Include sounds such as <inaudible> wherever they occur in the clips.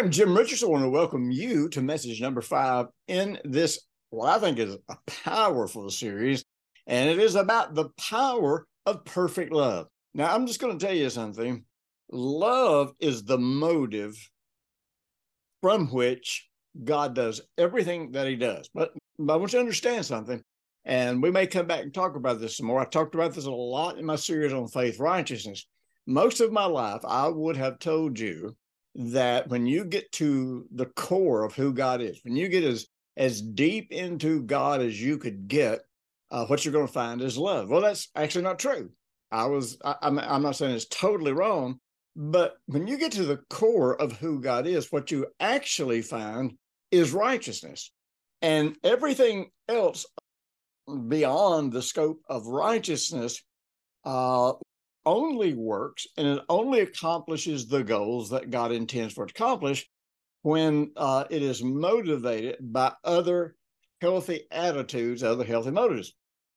I'm Jim Richardson. I want to welcome you to message number five in this, what I think is a powerful series, and it is about the power of perfect love. Now, I'm just going to tell you something. Love is the motive from which God does everything that He does. But, but I want you to understand something, and we may come back and talk about this some more. I talked about this a lot in my series on faith righteousness. Most of my life, I would have told you that when you get to the core of who God is, when you get as as deep into God as you could get, uh, what you're going to find is love. Well, that's actually not true. I was I, I'm I'm not saying it's totally wrong, but when you get to the core of who God is, what you actually find is righteousness, and everything else beyond the scope of righteousness uh, only works and it only accomplishes the goals that God intends for it to accomplish when uh, it is motivated by other healthy attitudes, other healthy motives.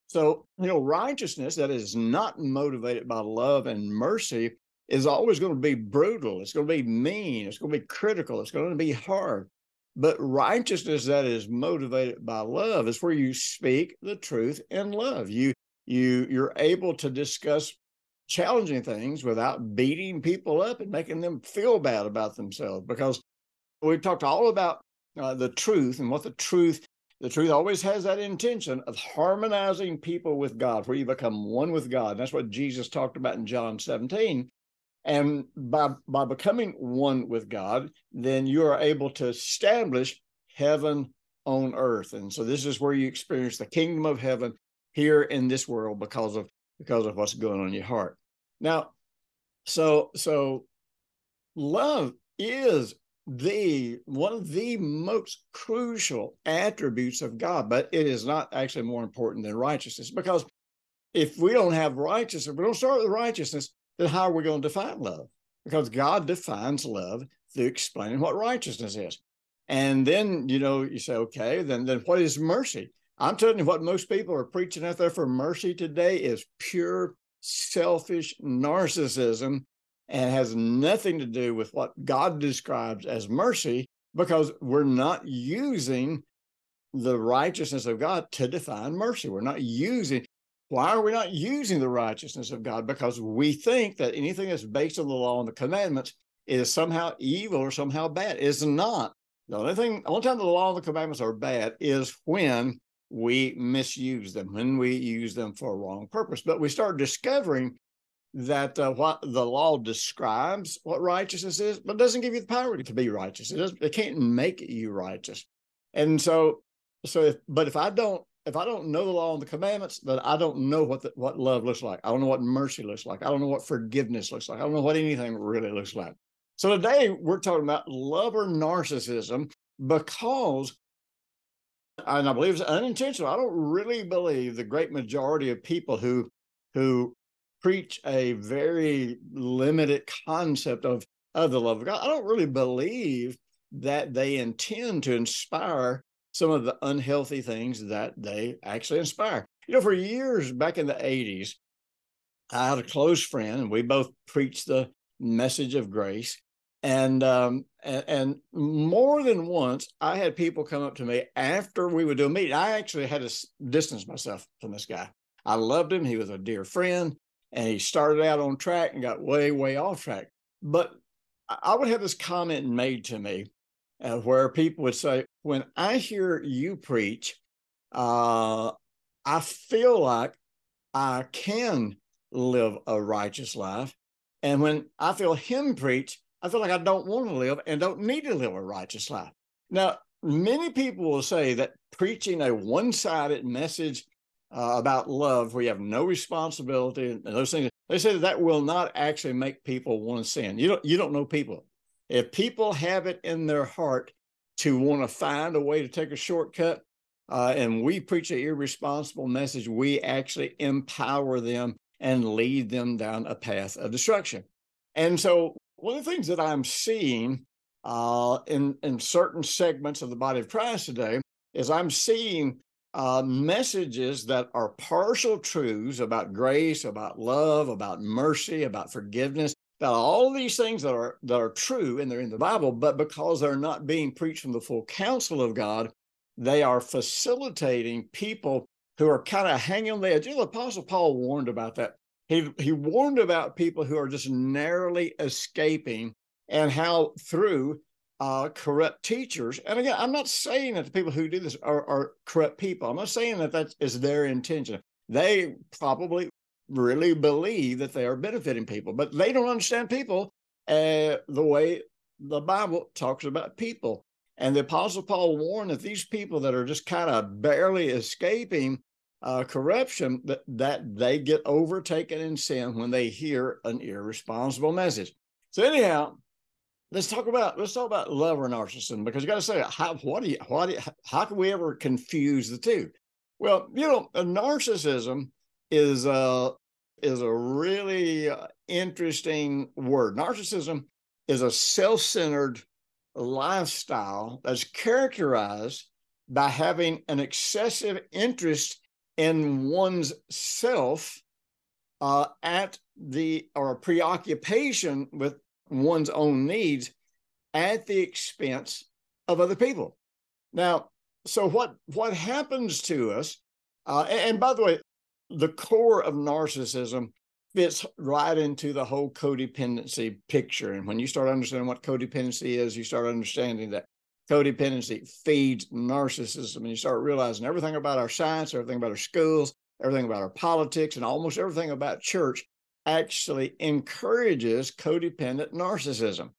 So, you know, righteousness that is not motivated by love and mercy is always going to be brutal. It's going to be mean. It's going to be critical. It's going to be hard. But righteousness that is motivated by love is where you speak the truth in love. You you you're able to discuss challenging things without beating people up and making them feel bad about themselves because we've talked all about uh, the truth and what the truth the truth always has that intention of harmonizing people with god where you become one with god that's what jesus talked about in john 17 and by by becoming one with god then you are able to establish heaven on earth and so this is where you experience the kingdom of heaven here in this world because of because of what's going on in your heart. Now, so so love is the one of the most crucial attributes of God, but it is not actually more important than righteousness because if we don't have righteousness, if we don't start with righteousness, then how are we going to define love? Because God defines love through explaining what righteousness is. And then, you know, you say, okay, then then what is mercy? I'm telling you what most people are preaching out there for mercy today is pure selfish narcissism and has nothing to do with what God describes as mercy because we're not using the righteousness of God to define mercy. We're not using why are we not using the righteousness of God? Because we think that anything that's based on the law and the commandments is somehow evil or somehow bad. It's not. The only thing, the only time the law and the commandments are bad is when we misuse them when we use them for a wrong purpose. But we start discovering that uh, what the law describes what righteousness is, but doesn't give you the power to be righteous. It, doesn't, it can't make you righteous. And so, so if, but if I don't, if I don't know the law and the commandments, then I don't know what the, what love looks like. I don't know what mercy looks like. I don't know what forgiveness looks like. I don't know what anything really looks like. So today we're talking about love or narcissism because and I believe it's unintentional. I don't really believe the great majority of people who who preach a very limited concept of of the love of God. I don't really believe that they intend to inspire some of the unhealthy things that they actually inspire. You know, for years back in the 80s, I had a close friend and we both preached the message of grace and um, and, and, more than once i had people come up to me after we would do a meeting i actually had to distance myself from this guy. I loved him he was a dear friend and he started out on track and got way way off track. But i would have this comment made to me uh, where people would say when i hear you preach uh, i feel like i can live a righteous life. And when i feel him preach I feel like I don't want to live and don't need to live a righteous life. Now, many people will say that preaching a one sided message uh, about love where you have no responsibility and those things, they say that, that will not actually make people want to sin. You don't, you don't know people. If people have it in their heart to want to find a way to take a shortcut, uh, and we preach an irresponsible message, we actually empower them and lead them down a path of destruction. And so, one of the things that I'm seeing uh, in in certain segments of the body of Christ today is I'm seeing uh, messages that are partial truths about grace, about love, about mercy, about forgiveness, about all these things that are that are true and they're in the Bible, but because they're not being preached from the full counsel of God, they are facilitating people who are kind of hanging on the edge. You know, Apostle Paul warned about that. He he warned about people who are just narrowly escaping and how through uh, corrupt teachers. And again, I'm not saying that the people who do this are, are corrupt people. I'm not saying that that is their intention. They probably really believe that they are benefiting people, but they don't understand people uh, the way the Bible talks about people. And the Apostle Paul warned that these people that are just kind of barely escaping uh, corruption, that, that they get overtaken in sin when they hear an irresponsible message. So anyhow, let's talk about let's talk about love or narcissism because you got to say how what do you what do you, how can we ever confuse the two? Well, you know, narcissism is a is a really uh, interesting word. Narcissism is a self-centered lifestyle that's characterized by having an excessive interest in one's self uh, at the or preoccupation with one's own needs at the expense of other people. Now, so what what happens to us? Uh, and, and by the way, the core of narcissism fits right into the whole codependency picture. And when you start understanding what codependency is, you start understanding that codependency feeds narcissism, and you start realizing everything about our science, everything about our schools, everything about our politics, and almost everything about church actually encourages codependent narcissism.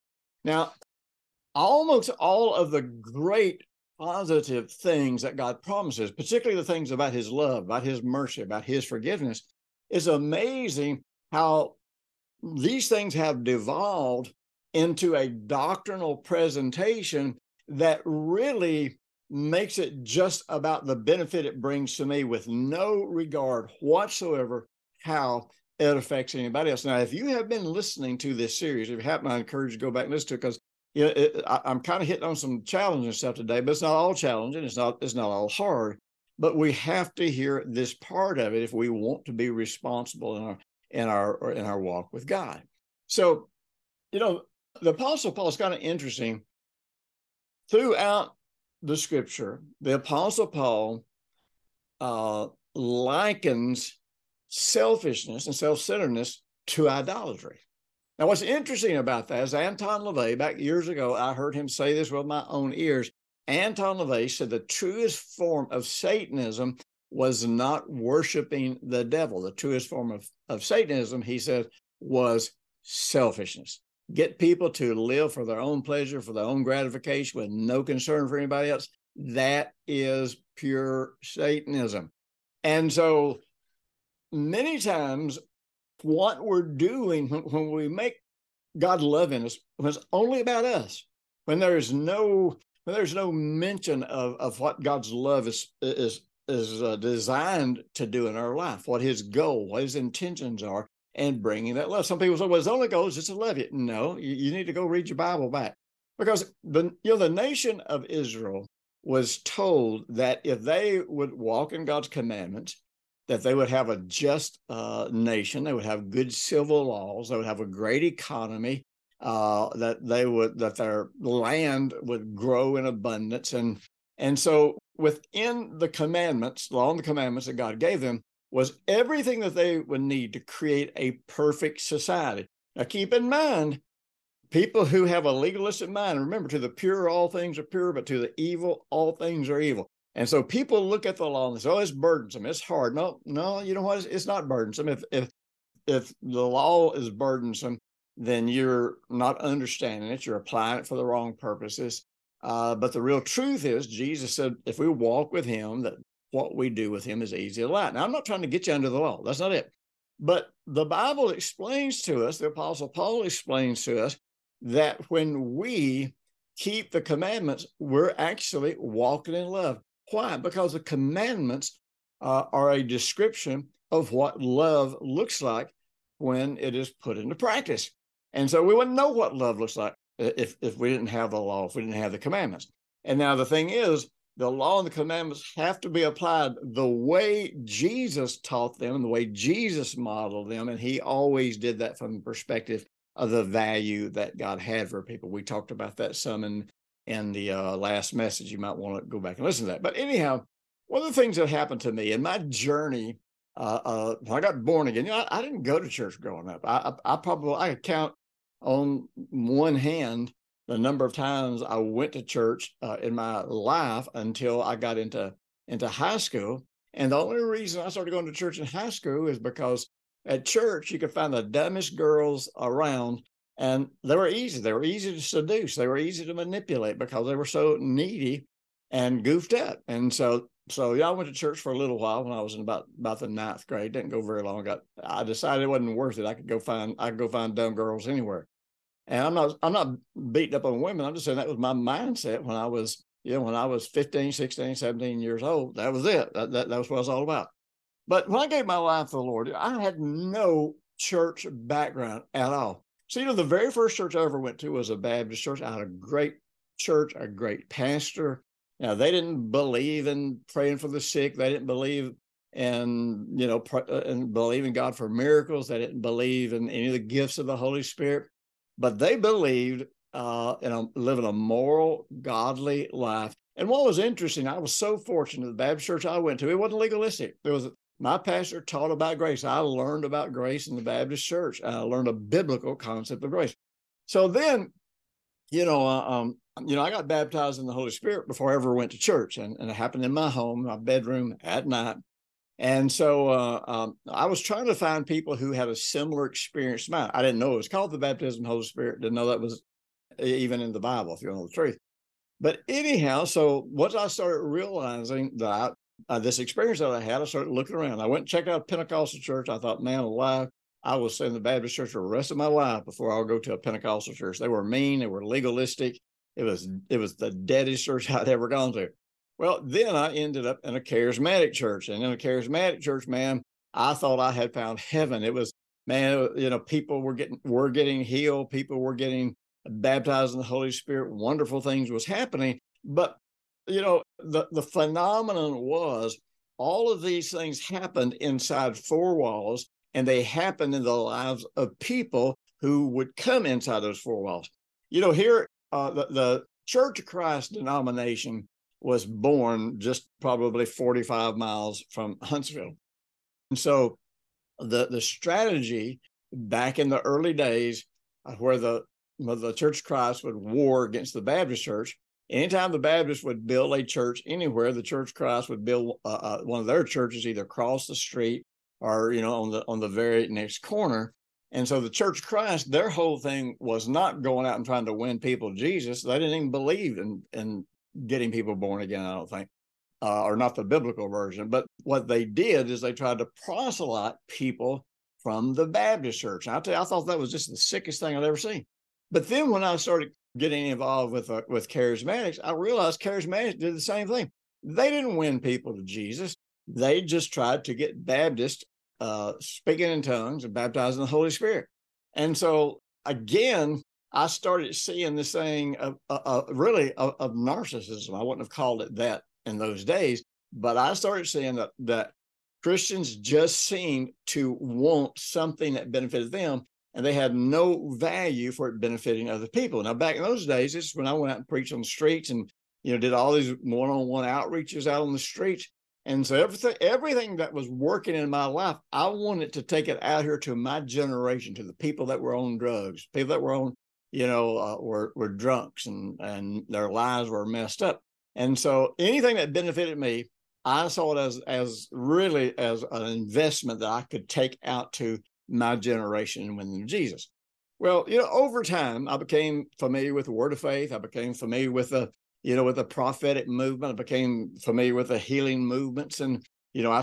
Now, almost all of the great positive things that God promises, particularly the things about his love, about his mercy, about his forgiveness, is amazing how these things have devolved into a doctrinal presentation that really makes it just about the benefit it brings to me with no regard whatsoever how it affects anybody else. Now, if you have been listening to this series, if you haven't, I encourage you to go back and listen to it because you know, it, I, am kind of hitting on some challenging stuff today, but it's not all challenging. It's not it's not all hard. But we have to hear this part of it if we want to be responsible in our in our in our walk with God. So, you know, the Apostle Paul is kind of interesting. Throughout the Scripture, the Apostle Paul uh, likens selfishness and self centeredness to idolatry. Now, what's interesting about that is Anton LaVey, back years ago, I heard him say this with my own ears. Anton LaVey said the truest form of Satanism was not worshiping the devil. The truest form of, of Satanism, he said, was selfishness. Get people to live for their own pleasure, for their own gratification, with no concern for anybody else. That is pure Satanism. And so many times what we're doing when, we make God loving us was only about us. When there's no when there's no mention of, of what God's love is is is uh, designed to do in our life, what His goal, what His intentions are, and bringing that love. Some people say, "Well, His only goal is just to you." No, you, you need to go read your Bible back because the you know the nation of Israel was told that if they would walk in God's commandments that they would have a just uh, nation, they would have good civil laws, they would have a great economy, uh, that they would that their land would grow in abundance, and and so within the commandments, law and the commandments that God gave them was everything that they would need to create a perfect society. Now, keep in mind, people who have a legalistic mind, remember, to the pure, all things are pure, but to the evil, all things are evil. And so people look at the law and say, "Oh, it's burdensome. It's hard." No, no, you know what? It's, it's not burdensome. If if if the law is burdensome, then you're not understanding it. You're applying it for the wrong purposes. Uh, but the real truth is, Jesus said, if we walk with Him, that what we do with Him is easy to light. Now, I'm not trying to get you under the law. That's not it. But the Bible explains to us, the Apostle Paul explains to us that when we keep the commandments, we're actually walking in love. Why? Because the commandments uh, are a description of what love looks like when it is put into practice. And so we wouldn't know what love looks like if, if we didn't have the law, if we didn't have the commandments. And now the thing is, the law and the commandments have to be applied the way Jesus taught them the way Jesus modeled them. And he always did that from the perspective of the value that God had for people. We talked about that some in, in the uh, last message. You might want to go back and listen to that. But anyhow, one of the things that happened to me in my journey uh, uh, when I got born again, you know, I, I, didn't go to church growing up. I, I, I probably I could count on one hand the number of times I went to church uh, in my life until I got into into high school. And the only reason I started going to church in high school is because at church you could find the dumbest girls around, and they were easy. They were easy to seduce. They were easy to manipulate because they were so needy and goofed up. And so so yeah, I went to church for a little while when I was in about about the ninth grade. Didn't go very long. I I decided it wasn't worth it. I could go find I could go find dumb girls anywhere. And I'm not I'm not beating up on women. I'm just saying that was my mindset when I was you know when I was 15, 16, 17 years old. That was it. That that, that was what I was all about. But when I gave my life to the Lord, I had no church background at all. So you know, the very first church I ever went to was a Baptist church. I had a great church, a great pastor. Now they didn't believe in praying for the sick. They didn't believe in you know pr- uh, and believe in God for miracles. They didn't believe in any of the gifts of the Holy Spirit, but they believed uh, in living a moral, godly life. And what was interesting, I was so fortunate. The Baptist church I went to, it wasn't legalistic. There was my pastor taught about grace. I learned about grace in the Baptist church. I learned a biblical concept of grace. So then, you know, uh, um, you know, I got baptized in the Holy Spirit before I ever went to church, and, and it happened in my home, my bedroom at night. And so uh, um, I was trying to find people who had a similar experience to mine. I didn't know it was called the baptism of the Holy Spirit. Didn't know that was even in the Bible, if you know the truth. But anyhow, so once I started realizing that uh, this experience that I had, I started looking around. I went and checked out a Pentecostal church. I thought, man alive, I was in the Baptist church for the rest of my life before I'll go to a Pentecostal church. They were mean, they were legalistic, it was it was the deadest church <laughs> I'd ever gone to. Well, then I ended up in a charismatic church, and in a charismatic church, man, I thought I had found heaven. It was man, you know, people were getting were getting healed, people were getting baptized in the Holy Spirit. Wonderful things was happening, but you know, the the phenomenon was all of these things happened inside four walls, and they happened in the lives of people who would come inside those four walls. You know, here uh, the, the Church of Christ denomination was born just probably 45 miles from Huntsville. And so the, the strategy back in the early days where the, the Church of Christ would war against the Baptist church, anytime the Baptists would build a church anywhere, the Church of Christ would build uh, uh, one of their churches either across the street or, you know, on the, on the very next corner. And so the Church of Christ, their whole thing was not going out and trying to win people Jesus. They didn't even believe in, in getting people born again, I don't think, uh, or not the biblical version. But what they did is they tried to proselyte people from the Baptist church. And I tell you, I thought that was just the sickest thing I'd ever seen. But then when I started getting involved with uh, with charismatics, I realized charismatics did the same thing. They didn't win people to Jesus. They just tried to get Baptists uh, speaking in tongues and baptizing the Holy Spirit. And so again, I started seeing this thing of, of, of really of, of, narcissism. I wouldn't have called it that in those days, but I started seeing that that Christians just seemed to want something that benefited them, and they had no value for it benefiting other people. Now, back in those days, this is when I went out and preached on the streets and you know did all these one-on-one outreaches out on the streets. And so everything everything that was working in my life, I wanted to take it out here to my generation, to the people that were on drugs, people that were on, you know, uh, were were drunks and and their lives were messed up. And so anything that benefited me, I saw it as as really as an investment that I could take out to my generation and when Jesus. Well, you know, over time, I became familiar with the Word of Faith. I became familiar with the you know, with the prophetic movement. I became familiar with the healing movements. And, you know, I,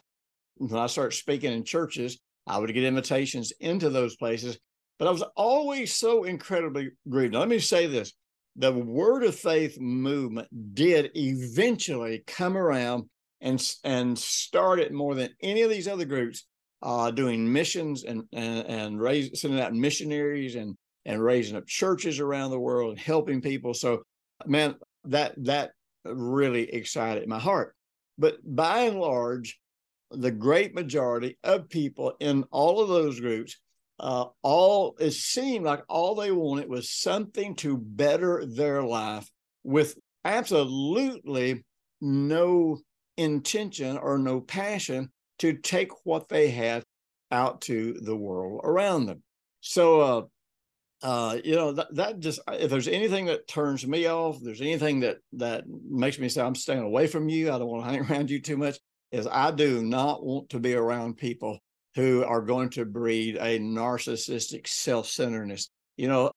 when I started speaking in churches, I would get invitations into those places. But I was always so incredibly grieved. Let me say this the Word of Faith movement did eventually come around and, and started more than any of these other groups uh, doing missions and, and, and raise, sending out missionaries and, and raising up churches around the world and helping people. So, man, that, that really excited my heart. But by and large, the great majority of people in all of those groups, uh, all it seemed like all they wanted was something to better their life with absolutely no intention or no passion to take what they had out to the world around them. So, uh, uh, you know, that, that just, if there's anything that turns me off, there's anything that, that makes me say, I'm staying away from you, I don't want to hang <laughs> around you too much, is I do not want to be around people who are going to breed a narcissistic self-centeredness. You know,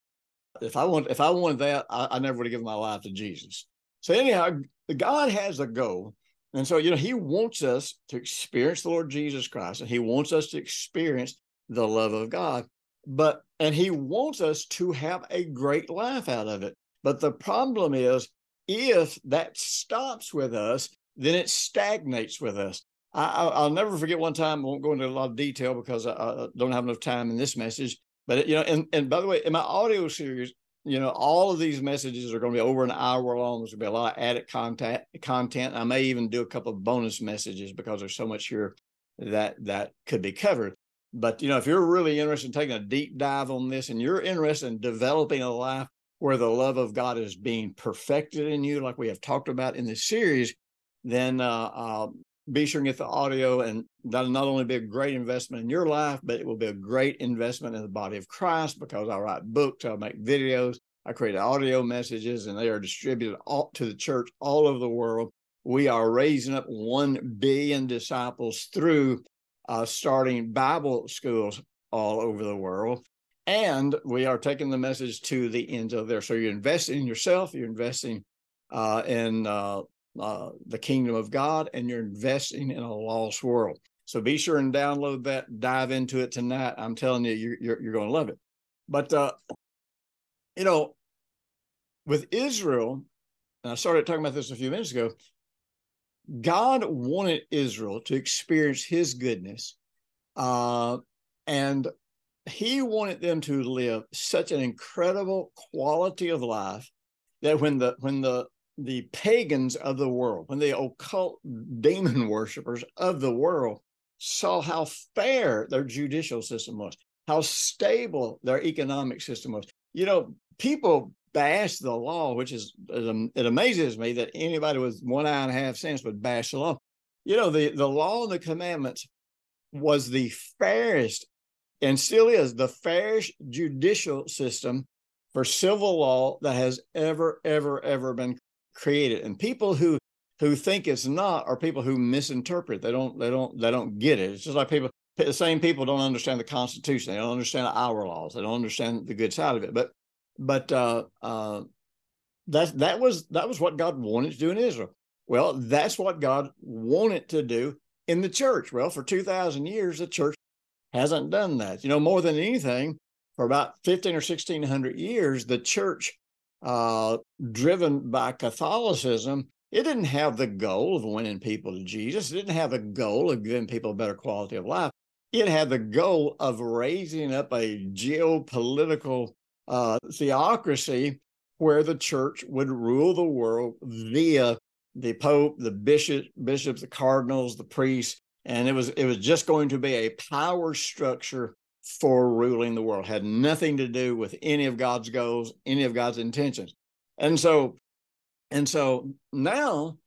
if I want, if I wanted that, I, I never would have given my life to Jesus. So anyhow, God has a goal. And so, you know, he wants us to experience the Lord Jesus Christ and he wants us to experience the love of God. But, and he wants us to have a great life out of it. But the problem is, if that stops with us, then it stagnates with us. I, will never forget one time. I won't go into a lot of detail because I, I don't have enough time in this message. But you know, and and by the way, in my audio series, you know, all of these messages are going to be over an hour long. There's going to be a lot of added content. Content. I may even do a couple of bonus messages because there's so much here that that could be covered. But you know, if you're really interested in taking a deep dive on this, and you're interested in developing a life where the love of God is being perfected in you, like we have talked about in this series, then uh, uh, be sure and get the audio. And that'll not only be a great investment in your life, but it will be a great investment in the body of Christ because I write books, I make videos, I create audio messages, and they are distributed all to the church all over the world. We are raising up 1 billion disciples through uh, starting Bible schools all over the world. And we are taking the message to the ends of there. So you're investing in yourself, you're investing uh, in uh, uh, the kingdom of God and you're investing in a lost world. So be sure and download that, dive into it tonight. I'm telling you, you're, you're, you're going to love it. But, uh, you know, with Israel, and I started talking about this a few minutes ago, God wanted Israel to experience his goodness. Uh, and he wanted them to live such an incredible quality of life that when the when the the pagans of the world, when the occult demon <laughs> worshippers of the world saw how fair their judicial system was, how stable their economic system was. You know, people bash the law, which is it amazes me that anybody with one eye and a half sense would bash the law. You know, the the law and the commandments was the fairest and still is the fairest judicial system for civil law that has ever, ever, ever been created and people who who think it's not are people who misinterpret. They don't they don't they don't get it. It's just like people the same people don't understand the constitution. They don't understand our laws. They don't understand the good side of it. But but uh uh that that was that was what god wanted to do in israel. Well that's what god wanted to do in the church. Well for 2000 years the church hasn't done that. You know more than anything for about 15 or 1600 years the church uh, driven by Catholicism, it didn't have the goal of winning people to Jesus. It didn't have the goal of giving people a better quality of life. It had the goal of raising up a geopolitical uh, theocracy where the church would rule the world via the pope, the bishop, bishops, the cardinals, the priests, and it was it was just going to be a power structure for ruling the world, had nothing to do with any of God's goals, any of God's intentions. And so, and so now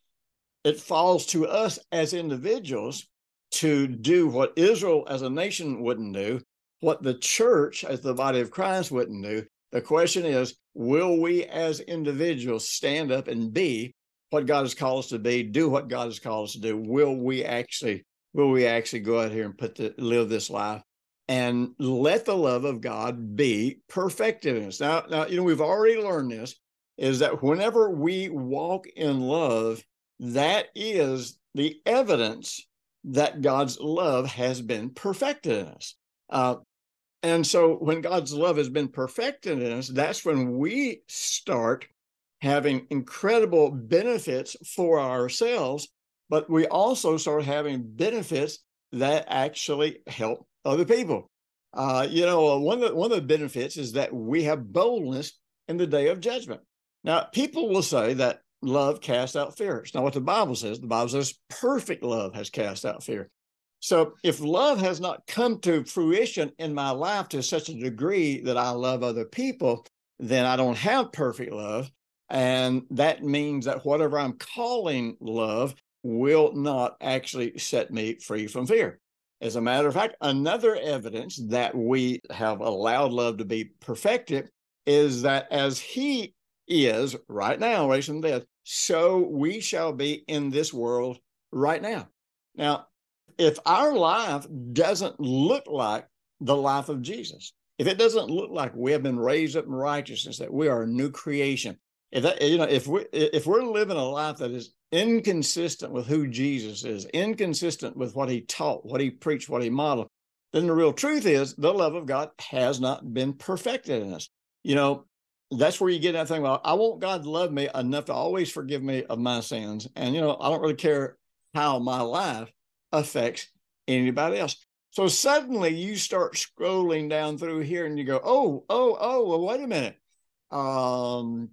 it falls to us as individuals to do what Israel as a nation wouldn't do, what the church as the body of Christ wouldn't do. The question is, will we as individuals stand up and be what God has called us to be, do what God has called us to do? Will we actually, will we actually go out here and put the, live this life and let the love of God be perfected in us. Now, now, you know, we've already learned this is that whenever we walk in love, that is the evidence that God's love has been perfected in us. Uh, And so when God's love has been perfected in us, that's when we start having incredible benefits for ourselves, but we also start having benefits that actually help other people. Uh, you know, one of, the, one of the benefits is that we have boldness in the day of judgment. Now, people will say that love casts out fear. It's not what the Bible says. The Bible says perfect love has cast out fear. So if love has not come to fruition in my life to such a degree that I love other people, then I don't have perfect love. And that means that whatever I'm calling love will not actually set me free from fear. As a matter of fact, another evidence that we have allowed love to be perfected is that as he is right now, raised from death, so we shall be in this world right now. Now, if our life doesn't look like the life of Jesus, if it doesn't look like we have been raised up in righteousness, that we are a new creation, if that, you know, if we if we're living a life that is inconsistent with who Jesus is, inconsistent with what he taught, what he preached, what he modeled, then the real truth is the love of God has not been perfected in us. You know, that's where you get that thing. Well, I want God to love me enough to always forgive me of my sins, and you know, I don't really care how my life affects anybody else. So suddenly you start scrolling down through here and you go, oh, oh, oh, well, wait a minute. Um,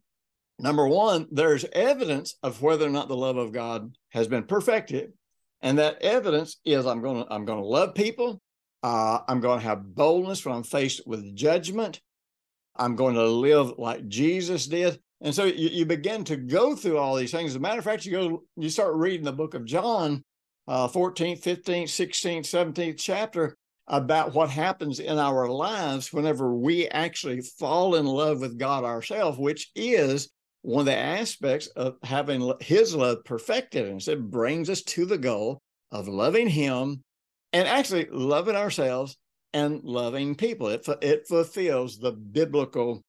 number one, there's evidence of whether or not the love of God has been perfected. And that evidence is I'm going to I'm going to love people. Uh, I'm going to have boldness when I'm faced with judgment. I'm going to live like Jesus did. And so you, you begin to go through all these things. As a matter of fact, you go, you start reading the book of John, uh, 14th, 15th, 16th, 17th chapter about what happens in our lives whenever we actually fall in love with God ourselves, which is one of the aspects of having his love perfected. And it brings us to the goal of loving him and actually loving ourselves and loving people. It, it fulfills the biblical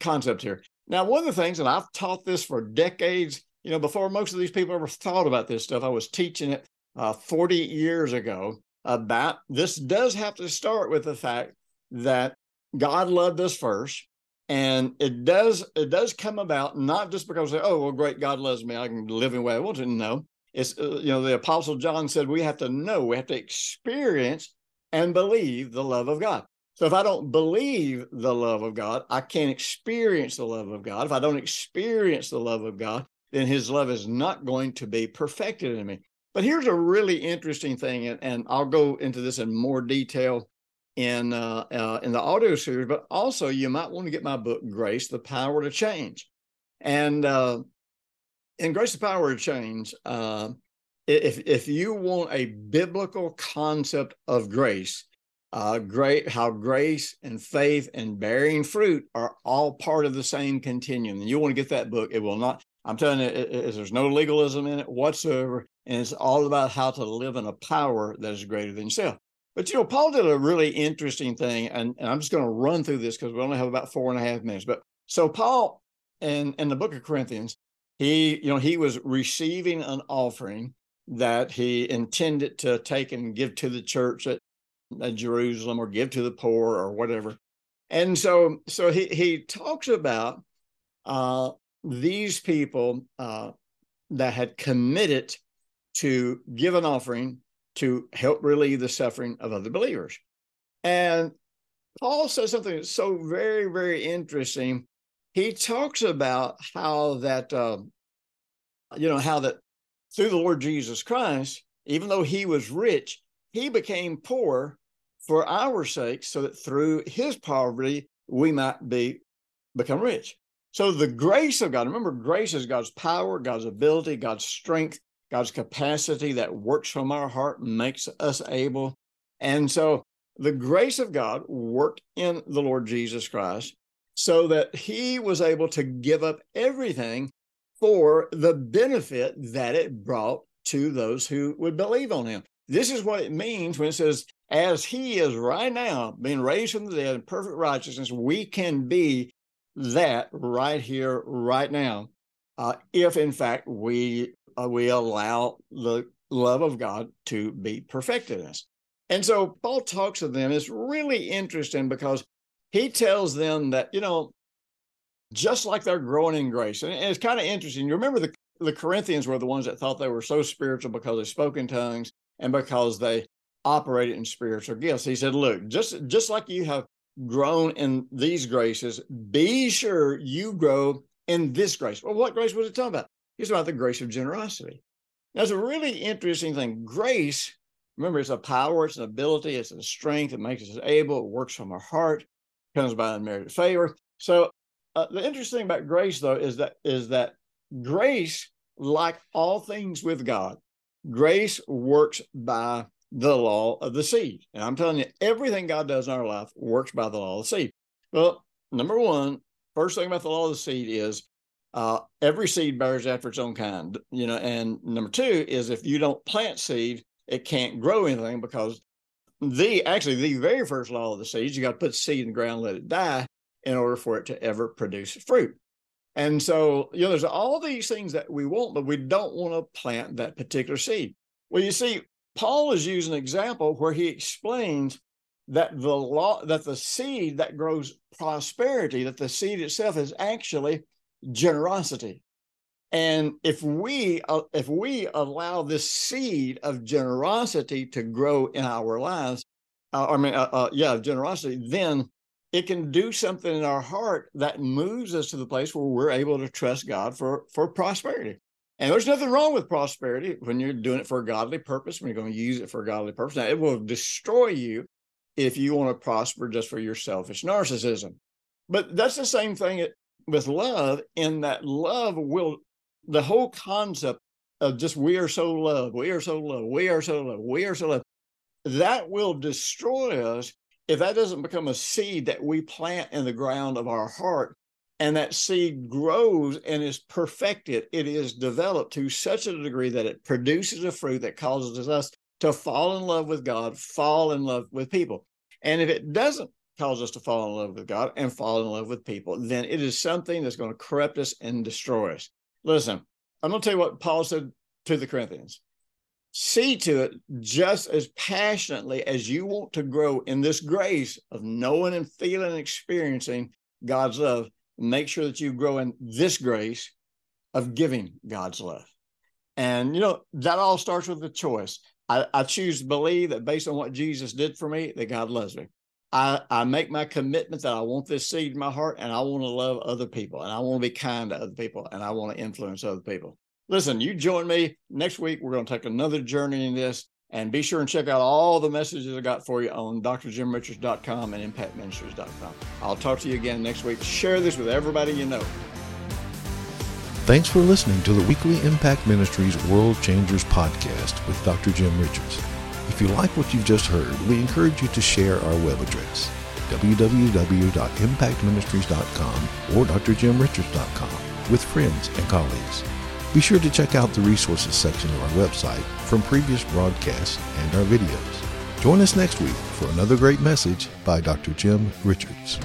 concept here. Now, one of the things, and I've taught this for decades, you know, before most of these people ever thought about this stuff, I was teaching it uh, 40 years ago about this does have to start with the fact that God loved us first. And it does it does come about not just because oh well great God loves me I can live in way I want to. Know it's uh, you know the apostle John said we have to know we have to experience and believe the love of God. So if I don't believe the love of God I can't experience the love of God. If I don't experience the love of God then his love is not going to be perfected in me. But here's a really interesting thing, and, and I'll go into this in more detail in uh, uh, in the audio series. But also, you might want to get my book, Grace: The Power to Change. And uh, in Grace: The Power to Change, uh, if if you want a biblical concept of grace, uh, great how grace and faith and bearing fruit are all part of the same continuum. And you want to get that book. It will not I'm telling you, it, it, there's no legalism in it whatsoever. And it's all about how to live in a power that is greater than yourself. But, you know, Paul did a really interesting thing. And, and I'm just going to run through this because we only have about four and a half minutes. But so, Paul, in, in the book of Corinthians, he, you know, he was receiving an offering that he intended to take and give to the church at, at Jerusalem or give to the poor or whatever. And so, so he, he talks about uh, these people uh, that had committed to give an offering to help relieve the suffering of other believers. And Paul says something that's so very, very interesting. He talks about how that, uh, you know, how that through the Lord Jesus Christ, even though he was rich, he became poor for our sake, so that through his poverty we might be become rich. So the grace of God, remember, grace is God's power, God's ability, God's strength, God's capacity that works from our heart, makes us able. And so the grace of God worked in the Lord Jesus Christ so that he was able to give up everything for the benefit that it brought to those who would believe on him. This is what it means when it says, as he is right now being raised from the dead in perfect righteousness, we can be that right here, right now, uh, if in fact we Uh, we allow the love of God to be perfected in us. And so Paul talks to them. It's really interesting because he tells them that, you know, just like they're growing in grace. And it's kind of interesting. You remember the, the Corinthians were the ones that thought they were so spiritual because they spoke in tongues and because they operated in spiritual gifts. He said, look, just just like you have grown in these graces, be sure you grow in this grace. Well, what grace was it talking about? He's about the grace of generosity. That's a really interesting thing. Grace, remember, it's a power, it's an ability, it's a strength, it makes us able, it works from our heart, comes by unmerited favor. So uh, the interesting thing about grace, though, is that is that grace, like all things with God, grace works by the law of the seed. And I'm telling you, everything God does in our life works by the law of the seed. Well, number one, first thing about the law of the seed is uh, every seed bears after its own kind, you know. And number two is if you don't plant seed, it can't grow anything because the actually the very first law of the seeds, you got to put seed in the ground, let it die in order for it to ever produce fruit. And so, you know, there's all these things that we want, but we don't want to plant that particular seed. Well, you see, Paul is using an example where he explains that the law that the seed that grows prosperity, that the seed itself is actually generosity. And if we uh, if we allow this seed of generosity to grow in our lives, uh, I mean, uh, uh yeah, generosity, then it can do something in our heart that moves us to the place where we're able to trust God for for prosperity. And there's nothing wrong with prosperity when you're doing it for a godly purpose, when you're going to use it for a godly purpose. Now, it will destroy you if you want to prosper just for your selfish narcissism. But that's the same thing with love, in that love will, the whole concept of just we are so loved, we are so loved, we are so loved, we are so loved, that will destroy us if that doesn't become a seed that we plant in the ground of our heart and that seed grows and is perfected, it is developed to such a degree that it produces a fruit that causes us to fall in love with God, fall in love with people. And if it doesn't cause us to fall in love with God and fall in love with people, then it is something that's going to corrupt us and destroy us. Listen, I'm going to tell you what Paul said to the Corinthians. See to it just as passionately as you want to grow in this grace of knowing and feeling and experiencing God's love make sure that you grow in this grace of giving God's love. And, you know, that all starts with a choice. I, I, choose to believe that based on what Jesus did for me, that God loves me. I, I make my commitment that I want this seed in my heart and I want to love other people and I want to be kind to other people and I want to influence other people. Listen, you join me next week. We're going to take another journey in this and be sure and check out all the messages I got for you on drjimrichards.com and impactministries.com. I'll talk to you again next week. Share this with everybody you know. Thanks for listening to the weekly Impact Ministries World Changers podcast with Dr. Jim Richards. If you like what you've just heard, we encourage you to share our web address www.impactministries.com or drjimrichards.com with friends and colleagues. Be sure to check out the resources section of our website from previous broadcasts and our videos. Join us next week for another great message by Dr. Jim Richards.